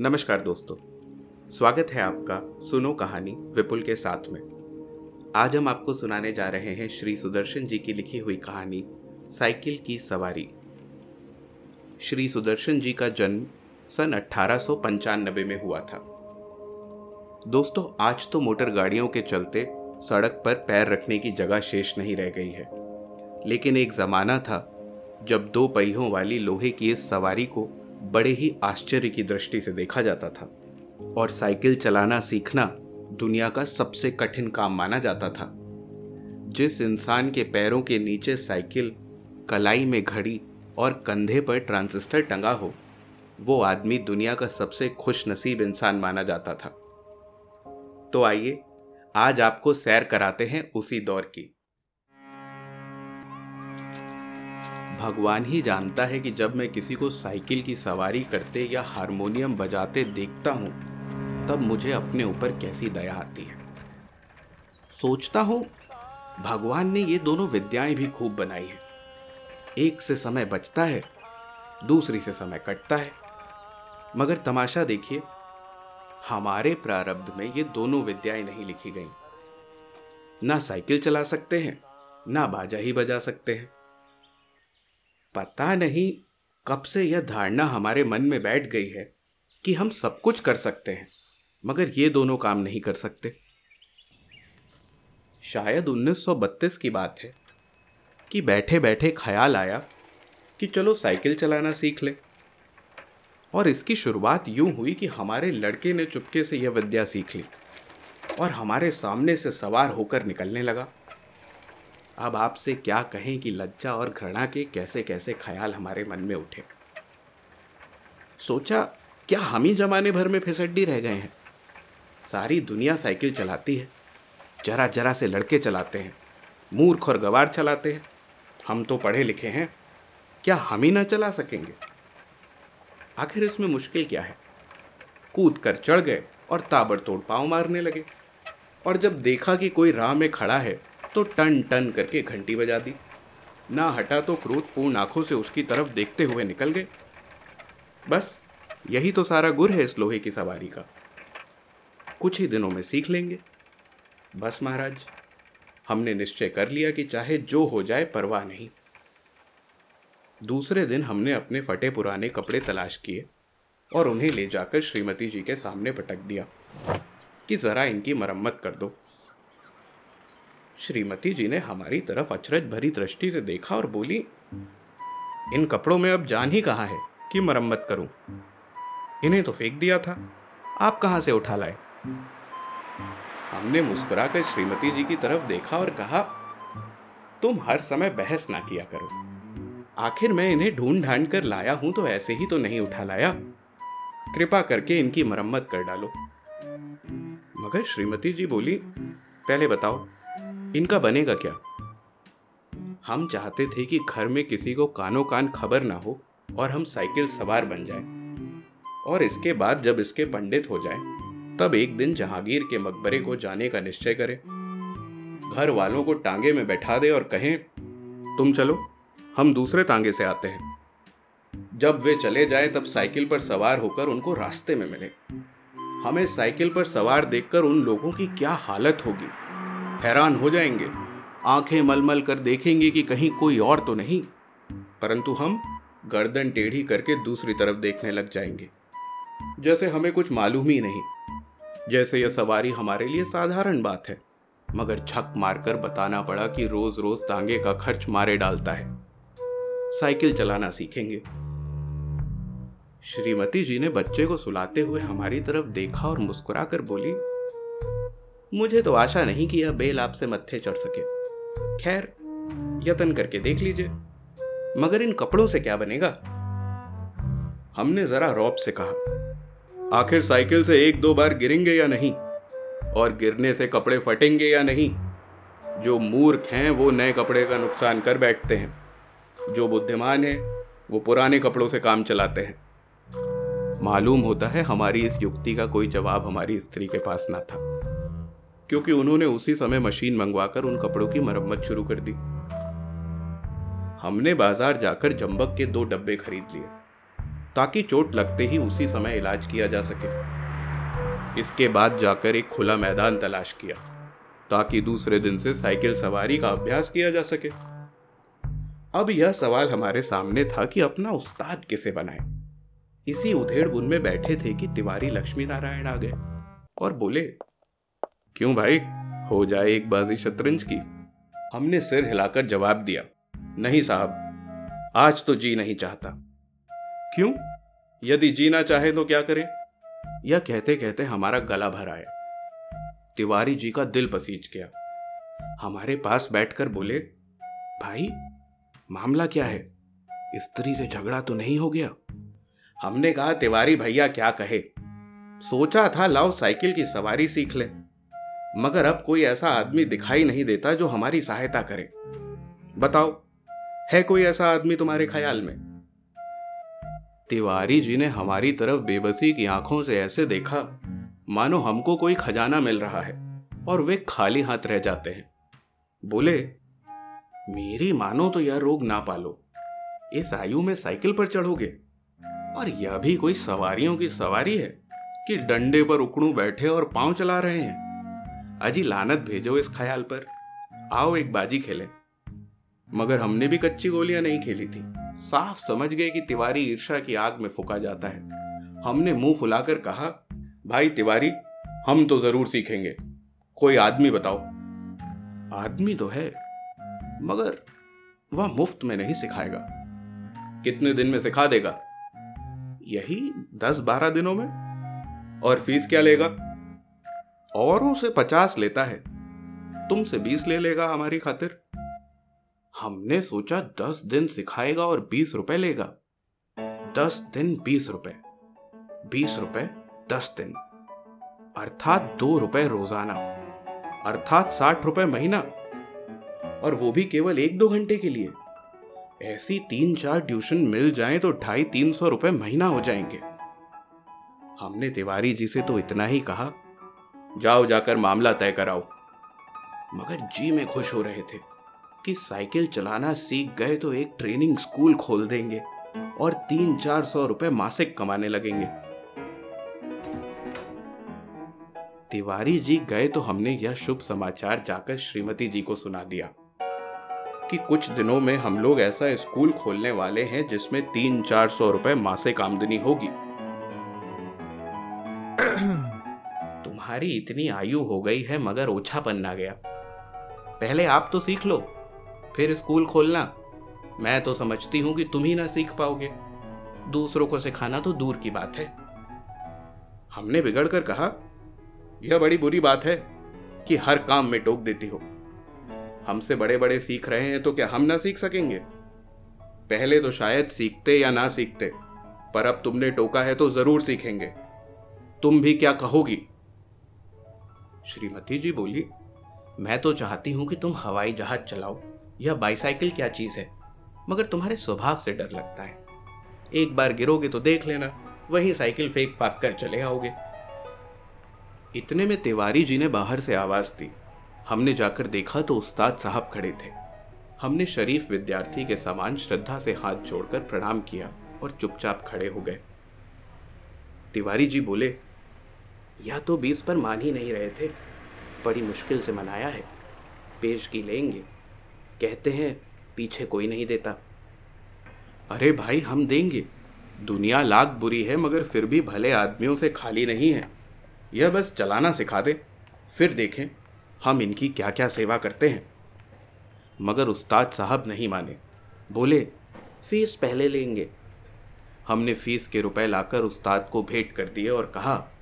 नमस्कार दोस्तों, स्वागत है आपका सुनो कहानी विपुल के साथ में। आज हम आपको सुनाने जा रहे हैं श्री सुदर्शन जी की लिखी हुई कहानी, साइकिल की सवारी। श्री सुदर्शन जी का जन्म सन अठारह में हुआ था। दोस्तों, आज तो मोटर गाड़ियों के चलते सड़क पर पैर रखने की जगह शेष नहीं रह गई है। लेकिन एक जमाना था जब दो पहियों वाली लोहे की इस सवारी को बड़े ही आश्चर्य की दृष्टि से देखा जाता था और साइकिल चलाना सीखना दुनिया का सबसे कठिन काम माना जाता था। जिस इंसान के पैरों के नीचे साइकिल, कलाई में घड़ी और कंधे पर ट्रांजिस्टर टंगा हो, वो आदमी दुनिया का सबसे खुश नसीब इंसान माना जाता था। तो आइए, आज आपको सैर कराते हैं उसी दौर की। भगवान ही जानता है कि जब मैं किसी को साइकिल की सवारी करते या हारमोनियम बजाते देखता हूँ, तब मुझे अपने ऊपर कैसी दया आती है। सोचता हूँ, भगवान ने ये दोनों विद्याएँ भी खूब बनाई हैं। एक से समय बचता है, दूसरी से समय कटता है। मगर तमाशा देखिए, हमारे प्रारब्ध में ये दोनों विद्याएँ नहीं लिखी गई। ना साइकिल चला सकते हैं, ना बाजा ही बजा सकते हैं। पता नहीं कब से यह धारणा हमारे मन में बैठ गई है कि हम सब कुछ कर सकते हैं, मगर ये दोनों काम नहीं कर सकते। शायद 1932 की बात है कि बैठे बैठे ख्याल आया कि चलो साइकिल चलाना सीख ले। और इसकी शुरुआत यूँ हुई कि हमारे लड़के ने चुपके से यह विद्या सीख ली और हमारे सामने से सवार होकर निकलने लगा। अब आपसे क्या कहें कि लज्जा और घृणा के कैसे कैसे ख्याल हमारे मन में उठे। सोचा, क्या हम ही जमाने भर में फिसड्डी रह गए हैं? सारी दुनिया साइकिल चलाती है जरा जरा से लड़के चलाते हैं, मूर्ख और गवार चलाते हैं। हम तो पढ़े लिखे हैं, क्या हम ही ना चला सकेंगे? आखिर इसमें मुश्किल क्या है? कूद कर चढ़ गए और ताबड़तोड़ पाँव मारने लगे। और जब देखा कि कोई राह में खड़ा है तो टन टन करके घंटी बजा दी। ना हटा तो क्रोधपूर्ण आँखों से उसकी तरफ़ देखते हुए निकल गए। बस, यही तो सारा गुर है इस लोहे की सवारी का। कुछ ही दिनों में सीख लेंगे। बस महाराज, हमने निश्चय कर लिया कि चाहे जो हो जाए, परवाह नहीं। दूसरे दिन हमने अपने फटे पुराने कपड़े तलाश किए और उन्हें ले जाकर श्रीमती जी के सामने पटक दिया कि ज़रा इनकी मरम्मत कर दो। श्रीमती जी ने हमारी तरफ़ अचरज भरी दृष्टि से देखा और बोली, इन कपड़ों में अब जान ही कहाँ है कि मरम्मत करूँ? इन्हें तो फेंक दिया था। आप कहाँ से उठा लाए? हमने मुस्कुराकर श्रीमती जी की तरफ़ देखा और कहा, तुम हर समय बहस ना किया करो। आखिर मैं इन्हें ढूंढ ढांड कर लाया हूँ तो ऐसे ही तो नहीं उठा लाया। कृपा करके इनकी मरम्मत कर डालो। मगर श्रीमती जी बोली, पहले बताओ इनका बनेगा क्या? हम चाहते थे कि घर में किसी को कानो कान खबर ना हो और हम साइकिल सवार बन जाए। और इसके बाद जब इसके पंडित हो जाए, तब एक दिन जहांगीर के मकबरे को जाने का निश्चय करें। घर वालों को टांगे में बैठा दे और कहें, तुम चलो, हम दूसरे तांगे से आते हैं। जब वे चले जाएँ, तब साइकिल पर सवार होकर उनको रास्ते में मिले। हमें साइकिल पर सवार देखकर उन लोगों की क्या हालत होगी? हैरान हो जाएँगे। आँखें मलमल कर देखेंगे कि कहीं कोई और तो नहीं। परंतु हम गर्दन टेढ़ी करके दूसरी तरफ़ देखने लग जाएँगे। जैसे हमें कुछ मालूम ही नहीं। जैसे यह सवारी हमारे लिए साधारण बात है। मगर छक मारकर बताना पड़ा कि रोज रोज तांगे का खर्च मारे डालता है। साइकिल चलाना सीखेंगे। श्रीमती जी ने बच्चे को सुलाते हुए हमारी तरफ़ देखा और मुस्कुराकर बोली मुझे तो आशा नहीं कि यह बेल आपसे मत्थे चढ़ सके। खैर, यतन करके देख लीजिए। मगर इन कपड़ों से क्या बनेगा? हमने जरा रौब से कहा, आखिर साइकिल से एक दो बार गिरेंगे या नहीं? और गिरने से कपड़े फटेंगे या नहीं? जो मूर्ख हैं, वो नए कपड़े का नुकसान कर बैठते हैं। जो बुद्धिमान है, वो पुराने कपड़ों से काम चलाते हैं। मालूम होता है हमारी इस युक्ति का कोई जवाब हमारी स्त्री के पास ना था। क्योंकि उन्होंने उसी समय मशीन मंगवाकर उन कपड़ों की मरम्मत शुरू कर दी। हमने बाज़ार जाकर जंबक के दो डब्बे खरीद लिए, ताकि चोट लगते ही उसी समय इलाज किया जा सके। इसके बाद जाकर एक खुला मैदान तलाश किया, ताकि दूसरे दिन से साइकिल सवारी का अभ्यास किया जा सके। अब यह सवाल हमारे सामने था कि अपना उस्ताद किसे बनाए? इसी उधेड़ बुन में बैठे थे कि तिवारी लक्ष्मी नारायण आ गए और बोले क्यों भाई? हो जाए एक बाजी शतरंज की। हमने सिर हिलाकर जवाब दिया, नहीं साहब, आज तो जी नहीं चाहता। क्यों? यदि जीना चाहे तो क्या करें? यह कहते कहते हमारा गला भर आया। तिवारी जी का दिल पसीज गया। हमारे पास बैठकर बोले, भाई, मामला क्या है? स्त्री से झगड़ा तो नहीं हो गया? हमने कहा, तिवारी भैया क्या कहे? सोचा था लाओ साइकिल की सवारी सीख ले। मगर अब कोई ऐसा आदमी दिखाई नहीं देता जो हमारी सहायता करे। बताओ, है कोई ऐसा आदमी तुम्हारे ख्याल में? तिवारी जी ने हमारी तरफ़ बेबसी की आँखों से ऐसे देखा, मानो हमको कोई खजाना मिल रहा है और वे खाली हाथ रह जाते हैं। बोले, मेरी मानो तो यह रोग ना पालो। इस आयु में साइकिल पर चढ़ोगे। और यह भी कोई सवारियों की सवारी है कि डंडे पर उकड़ू बैठे और पाँव चला रहे हैं। अजी लानत भेजो इस ख्याल पर। आओ एक बाजी खेले। मगर हमने भी कच्ची गोलियाँ नहीं खेली थी। साफ़ समझ गए कि तिवारी ईर्षा की आग में फूका जाता है। हमने मुँह फुलाकर कहा, भाई तिवारी, हम तो ज़रूर सीखेंगे। कोई आदमी बताओ। आदमी तो है, मगर वह मुफ़्त में नहीं सिखाएगा। कितने दिन में सिखा देगा? यही दस बारह दिनों में? और फ़ीस क्या लेगा? औरों से पचास लेता है। तुमसे बीस ले लेगा हमारी खातिर। हमने सोचा दस दिन सिखाएगा और बीस रुपए लेगा। दस दिन बीस रुपए। बीस रुपए दस दिन। अर्थात दो रुपए रोज़ाना। अर्थात साठ रुपए महीना। और वो भी केवल एक दो घंटे के लिए। ऐसी तीन चार ट्यूशन मिल जाए तो ढाई तीन सौ रुपए महीना हो जाएँगे। हमने तिवारी जी से तो इतना ही कहा। जाओ जाकर मामला तय कराओ। मगर जी में खुश हो रहे थे कि साइकिल चलाना सीख गए तो एक ट्रेनिंग स्कूल खोल देंगे और तीन चार सौ रुपए मासिक कमाने लगेंगे। तिवारी जी गए तो हमने यह शुभ समाचार जाकर श्रीमती जी को सुना दिया कि कुछ दिनों में हम लोग ऐसा स्कूल खोलने वाले हैं जिसमें तीन चार सौ रुपए मासिक आमदनी होगी। तुम्हारी इतनी आयु हो गई है, मगर ओछापन ना गया। पहले आप तो सीख लो, फिर स्कूल खोलना। मैं तो समझती हूँ कि तुम ही ना सीख पाओगे। दूसरों को सिखाना तो दूर की बात है। हमने बिगड़ कर कहा, यह बड़ी बुरी बात है कि हर काम में टोक देती हो। हमसे बड़े बड़े सीख रहे हैं तो क्या हम ना सीख सकेंगे? पहले तो शायद सीखते या ना सीखते, पर अब तुमने टोका है तो ज़रूर सीखेंगे। तुम भी क्या कहोगी? श्रीमती जी बोली, मैं तो चाहती हूँ कि तुम हवाई जहाज़ चलाओ। यह बाईसाइकिल क्या चीज़ है? मगर तुम्हारे स्वभाव से डर लगता है। एक बार गिरोगे तो देख लेना, वही साइकिल फेंक फाक कर चले आओगे इतने में तिवारी जी ने बाहर से आवाज़ दी। हमने जाकर देखा तो उस्ताद साहब खड़े थे। हमने शरीफ विद्यार्थी के समान श्रद्धा से हाथ जोड़कर प्रणाम किया और चुपचाप खड़े हो गए। तिवारी जी बोले या तो बीस पर मान ही नहीं रहे थे। बड़ी मुश्किल से मनाया है। पेश की लेंगे। कहते हैं, पीछे कोई नहीं देता। अरे भाई, हम देंगे। दुनिया लाख बुरी है, मगर फिर भी भले आदमियों से खाली नहीं है। यह बस चलाना सिखा दे। फिर देखें, हम इनकी क्या क्या सेवा करते हैं। मगर उस्ताद साहब नहीं माने। बोले, फ़ीस पहले लेंगे। हमने फ़ीस के रुपए लाकर उस्ताद को भेंट कर दिए और कहा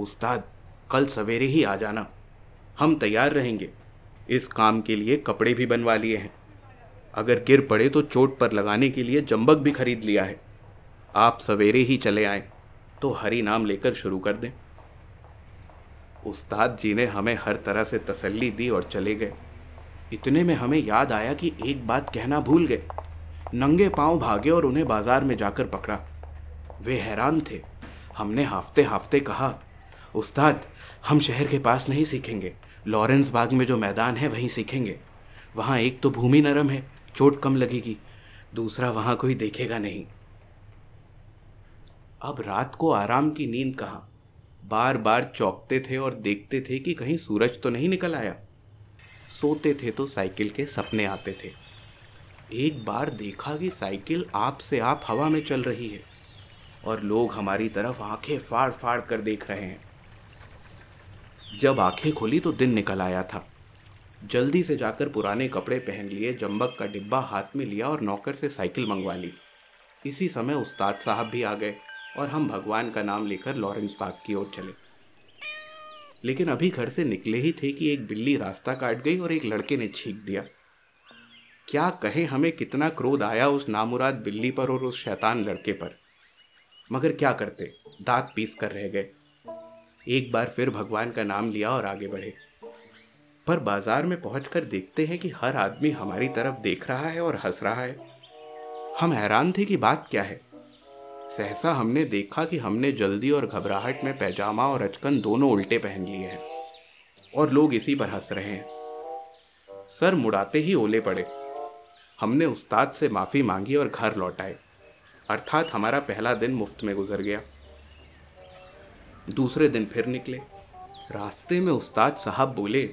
उस्ताद, कल सवेरे ही आ जाना। हम तैयार रहेंगे। इस काम के लिए कपड़े भी बनवा लिए हैं। अगर गिर पड़े तो चोट पर लगाने के लिए जंबक भी खरीद लिया है। आप सवेरे ही चले आए तो हरी नाम लेकर शुरू कर दें। उस्ताद जी ने हमें हर तरह से तसल्ली दी और चले गए। इतने में हमें याद आया कि एक बात कहना भूल गए। नंगे पाँव भागे और उन्हें बाज़ार में जाकर पकड़ा। वे हैरान थे। हमने हाफते हाफते कहा उस्ताद, हम शहर के पास नहीं सीखेंगे। लॉरेंस बाग में जो मैदान है, वहीं सीखेंगे। वहाँ एक तो भूमि नरम है, चोट कम लगेगी। दूसरा, वहाँ कोई देखेगा नहीं। अब रात को आराम की नींद कहाँ? बार बार चौंकते थे और देखते थे कि कहीं सूरज तो नहीं निकल आया। सोते थे तो साइकिल के सपने आते थे। एक बार देखा कि साइकिल आप से आप हवा में चल रही है और लोग हमारी तरफ़ आँखें फाड़ फाड़ कर देख रहे हैं। जब आँखें खुली तो दिन निकल आया था। जल्दी से जाकर पुराने कपड़े पहन लिए जम्बक का डिब्बा हाथ में लिया और नौकर से साइकिल मंगवा ली। इसी समय उस्ताद साहब भी आ गए और हम भगवान का नाम लेकर लॉरेंस पार्क की ओर चले। लेकिन अभी घर से निकले ही थे कि एक बिल्ली रास्ता काट गई और एक लड़के ने छींक दिया। क्या कहें हमें कितना क्रोध आया उस नामुराद बिल्ली पर और उस शैतान लड़के पर। मगर क्या करते? दांत पीस कर रह गए। एक बार फिर भगवान का नाम लिया और आगे बढ़े। पर बाज़ार में पहुंचकर देखते हैं कि हर आदमी हमारी तरफ़ देख रहा है और हंस रहा है। हम हैरान थे कि बात क्या है। सहसा हमने देखा कि हमने जल्दी और घबराहट में पैजामा और अचकन दोनों उल्टे पहन लिए हैं और लोग इसी पर हंस रहे हैं। सर मुड़ाते ही ओले पड़े। हमने उस्ताद से माफ़ी मांगी और घर लौट आए। अर्थात हमारा पहला दिन मुफ़्त में गुजर गया। दूसरे दिन फिर निकले। रास्ते में उस्ताद साहब बोले,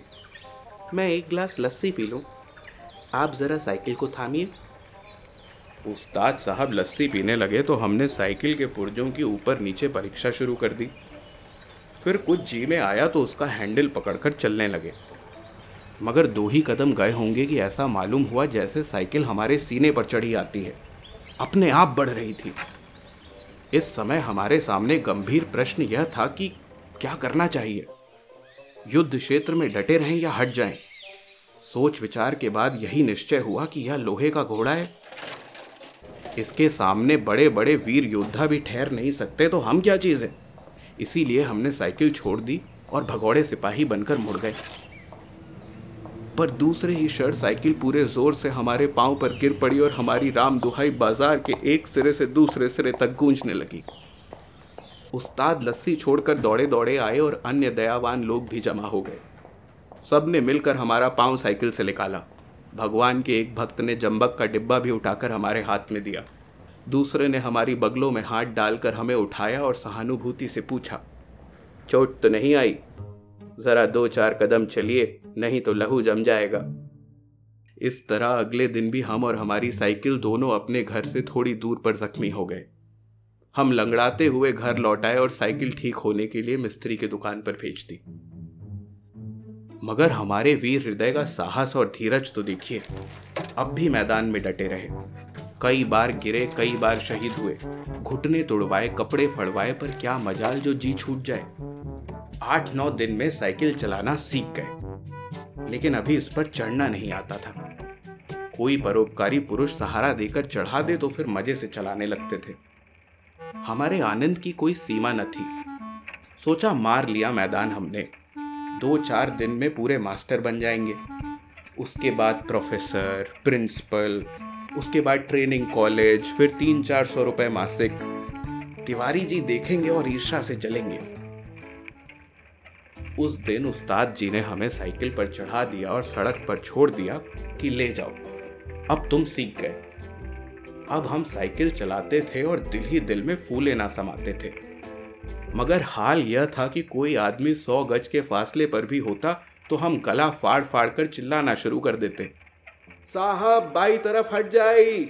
मैं एक गिलास लस्सी पी लूँ। आप ज़रा साइकिल को थामिए। उस्ताद साहब लस्सी पीने लगे तो हमने साइकिल के पुर्जों की ऊपर नीचे परीक्षा शुरू कर दी। फिर कुछ जी में आया तो उसका हैंडल पकड़कर चलने लगे। मगर दो ही कदम गए होंगे कि ऐसा मालूम हुआ जैसे साइकिल हमारे सीने पर चढ़ी आती है। अपने आप बढ़ रही थी। इस समय हमारे सामने गंभीर प्रश्न यह था कि क्या करना चाहिए? युद्ध क्षेत्र में डटे रहें या हट जाएँ? सोच विचार के बाद यही निश्चय हुआ कि यह लोहे का घोड़ा है। इसके सामने बड़े बड़े वीर योद्धा भी ठहर नहीं सकते तो हम क्या चीज़ है? इसीलिए हमने साइकिल छोड़ दी और भगौड़े सिपाही बनकर मुड़ गए। पर दूसरे ही क्षण साइकिल पूरे ज़ोर से हमारे पाँव पर गिर पड़ी और हमारी राम दुहाई बाज़ार के एक सिरे से दूसरे सिरे तक गूंजने लगी। उस्ताद लस्सी छोड़कर दौड़े दौड़े आए और अन्य दयावान लोग भी जमा हो गए। सबने मिलकर हमारा पाँव साइकिल से निकाला। भगवान के एक भक्त ने जम्बक का डिब्बा भी उठाकर हमारे हाथ में दिया। दूसरे ने हमारी बगलों में हाथ डालकर हमें उठाया और सहानुभूति से पूछा, चोट तो नहीं आई? जरा दो चार कदम चलिए, नहीं तो लहू जम जाएगा। इस तरह अगले दिन भी हम और हमारी साइकिल दोनों अपने घर से थोड़ी दूर पर जख्मी हो गए। हम लंगड़ाते हुए घर लौट आए और साइकिल ठीक होने के लिए मिस्त्री की दुकान पर भेज दी। मगर हमारे वीर हृदय का साहस और धीरज तो देखिए, अब भी मैदान में डटे रहे। कई बार गिरे, कई बार शहीद हुए। घुटने तोड़वाए, कपड़े फड़वाए, पर क्या मजाल जो जी छूट जाए। आठ नौ दिन में साइकिल चलाना सीख गए, लेकिन अभी उस पर चढ़ना नहीं आता था। कोई परोपकारी पुरुष सहारा देकर चढ़ा दे तो फिर मज़े से चलाने लगते थे। हमारे आनंद की कोई सीमा न थी। सोचा मार लिया मैदान हमने। दो चार दिन में पूरे मास्टर बन जाएँगे। उसके बाद प्रोफेसर, प्रिंसिपल, उसके बाद ट्रेनिंग कॉलेज, फिर तीन चार सौ रुपए मासिक। तिवारी जी देखेंगे और ईर्षा से जलेंगे। उस दिन उस्ताद जी ने हमें साइकिल पर चढ़ा दिया और सड़क पर छोड़ दिया कि ले जाओ। अब तुम सीख गए। अब हम साइकिल चलाते थे और दिल ही दिल में फूले ना समाते थे। मगर हाल यह था कि कोई आदमी सौ गज के फासले पर भी होता तो हम गला फाड़ फाड़ कर चिल्लाना शुरू कर देते। साहब, बाई तरफ़ हट जाए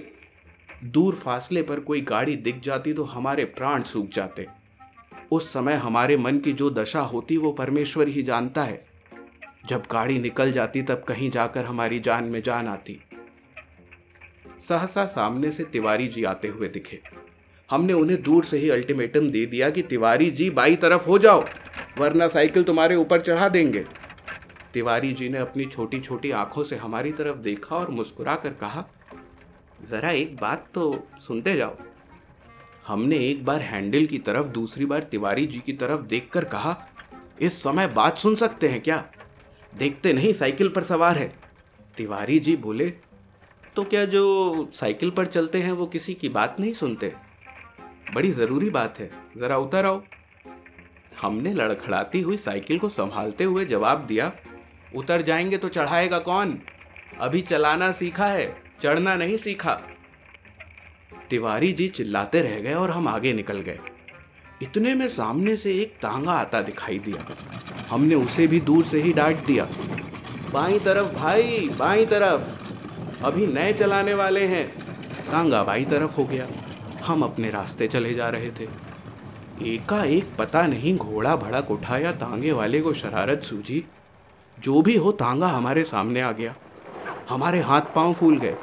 दूर फासले पर कोई गाड़ी दिख जाती तो हमारे प्राण सूख जाते। उस समय हमारे मन की जो दशा होती वो परमेश्वर ही जानता है। जब गाड़ी निकल जाती तब कहीं जाकर हमारी जान में जान आती। सहसा सामने से तिवारी जी आते हुए दिखे। हमने उन्हें दूर से ही अल्टीमेटम दे दिया कि तिवारी जी बाई तरफ़ हो जाओ, वरना साइकिल तुम्हारे ऊपर चढ़ा देंगे। तिवारी जी ने अपनी छोटी छोटी आँखों से हमारी तरफ़ देखा और मुस्कुरा कर कहा, जरा एक बात तो सुनते जाओ। हमने एक बार हैंडल की तरफ़, दूसरी बार तिवारी जी की तरफ़ देखकर कहा, इस समय बात सुन सकते हैं क्या? देखते नहीं, साइकिल पर सवार है। तिवारी जी बोले तो क्या जो साइकिल पर चलते हैं, वो किसी की बात नहीं सुनते? बड़ी ज़रूरी बात है। ज़रा उतर आओ। हमने लड़खड़ाती हुई साइकिल को संभालते हुए जवाब दिया, उतर जाएँगे तो चढ़ाएगा कौन? अभी चलाना सीखा है, चढ़ना नहीं सीखा। तिवारी जी चिल्लाते रह गए और हम आगे निकल गए। इतने में सामने से एक तांगा आता दिखाई दिया। हमने उसे भी दूर से ही डांट दिया। बाई तरफ़ भाई, बाई तरफ़। अभी नए चलाने वाले हैं। तांगा बाई तरफ़ हो गया। हम अपने रास्ते चले जा रहे थे। एकाएक पता नहीं घोड़ा भड़क उठा या तांगे वाले को शरारत सूझी। जो भी हो, तांगा हमारे सामने आ गया। हमारे हाथ पाँव फूल गए।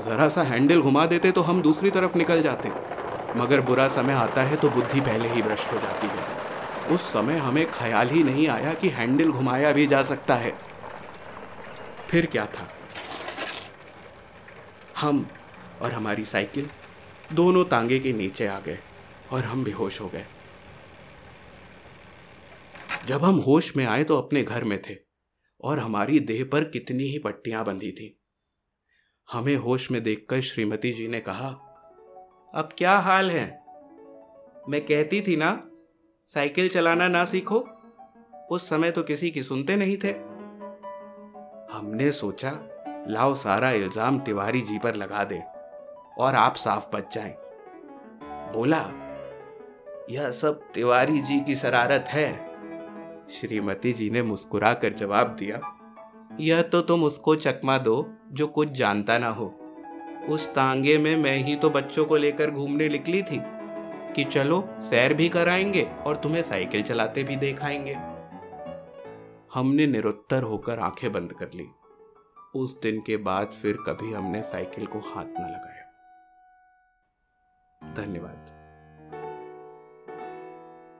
ज़रा सा हैंडल घुमा देते तो हम दूसरी तरफ़ निकल जाते। मगर बुरा समय आता है तो बुद्धि पहले ही भ्रष्ट हो जाती है। उस समय हमें ख्याल ही नहीं आया कि हैंडल घुमाया भी जा सकता है। फिर क्या था? हम और हमारी साइकिल दोनों तांगे के नीचे आ गए और हम बेहोश हो गए। जब हम होश में आए तो अपने घर में थे और हमारी देह पर कितनी ही पट्टियाँ बंधी थी। हमें होश में देखकर श्रीमती जी ने कहा, अब क्या हाल है? मैं कहती थी ना, साइकिल चलाना ना सीखो। उस समय तो किसी की सुनते नहीं थे। हमने सोचा, लाओ सारा इल्ज़ाम तिवारी जी पर लगा दे और आप साफ़ बच जाएँ। बोला, यह सब तिवारी जी की शरारत है। श्रीमती जी ने मुस्कुरा कर जवाब दिया, यह तो तुम उसको चकमा दो। जो कुछ जानता ना हो। उस तांगे में मैं ही तो बच्चों को लेकर घूमने निकली थी कि चलो सैर भी कराएँगे और तुम्हें साइकिल चलाते भी देखाएँगे। हमने निरुत्तर होकर आँखें बंद कर ली। उस दिन के बाद फिर कभी हमने साइकिल को हाथ न लगाया। धन्यवाद।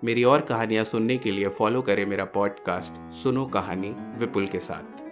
मेरी और कहानियाँ सुनने के लिए फॉलो करें मेरा पॉडकास्ट सुनो कहानी विपुल के साथ।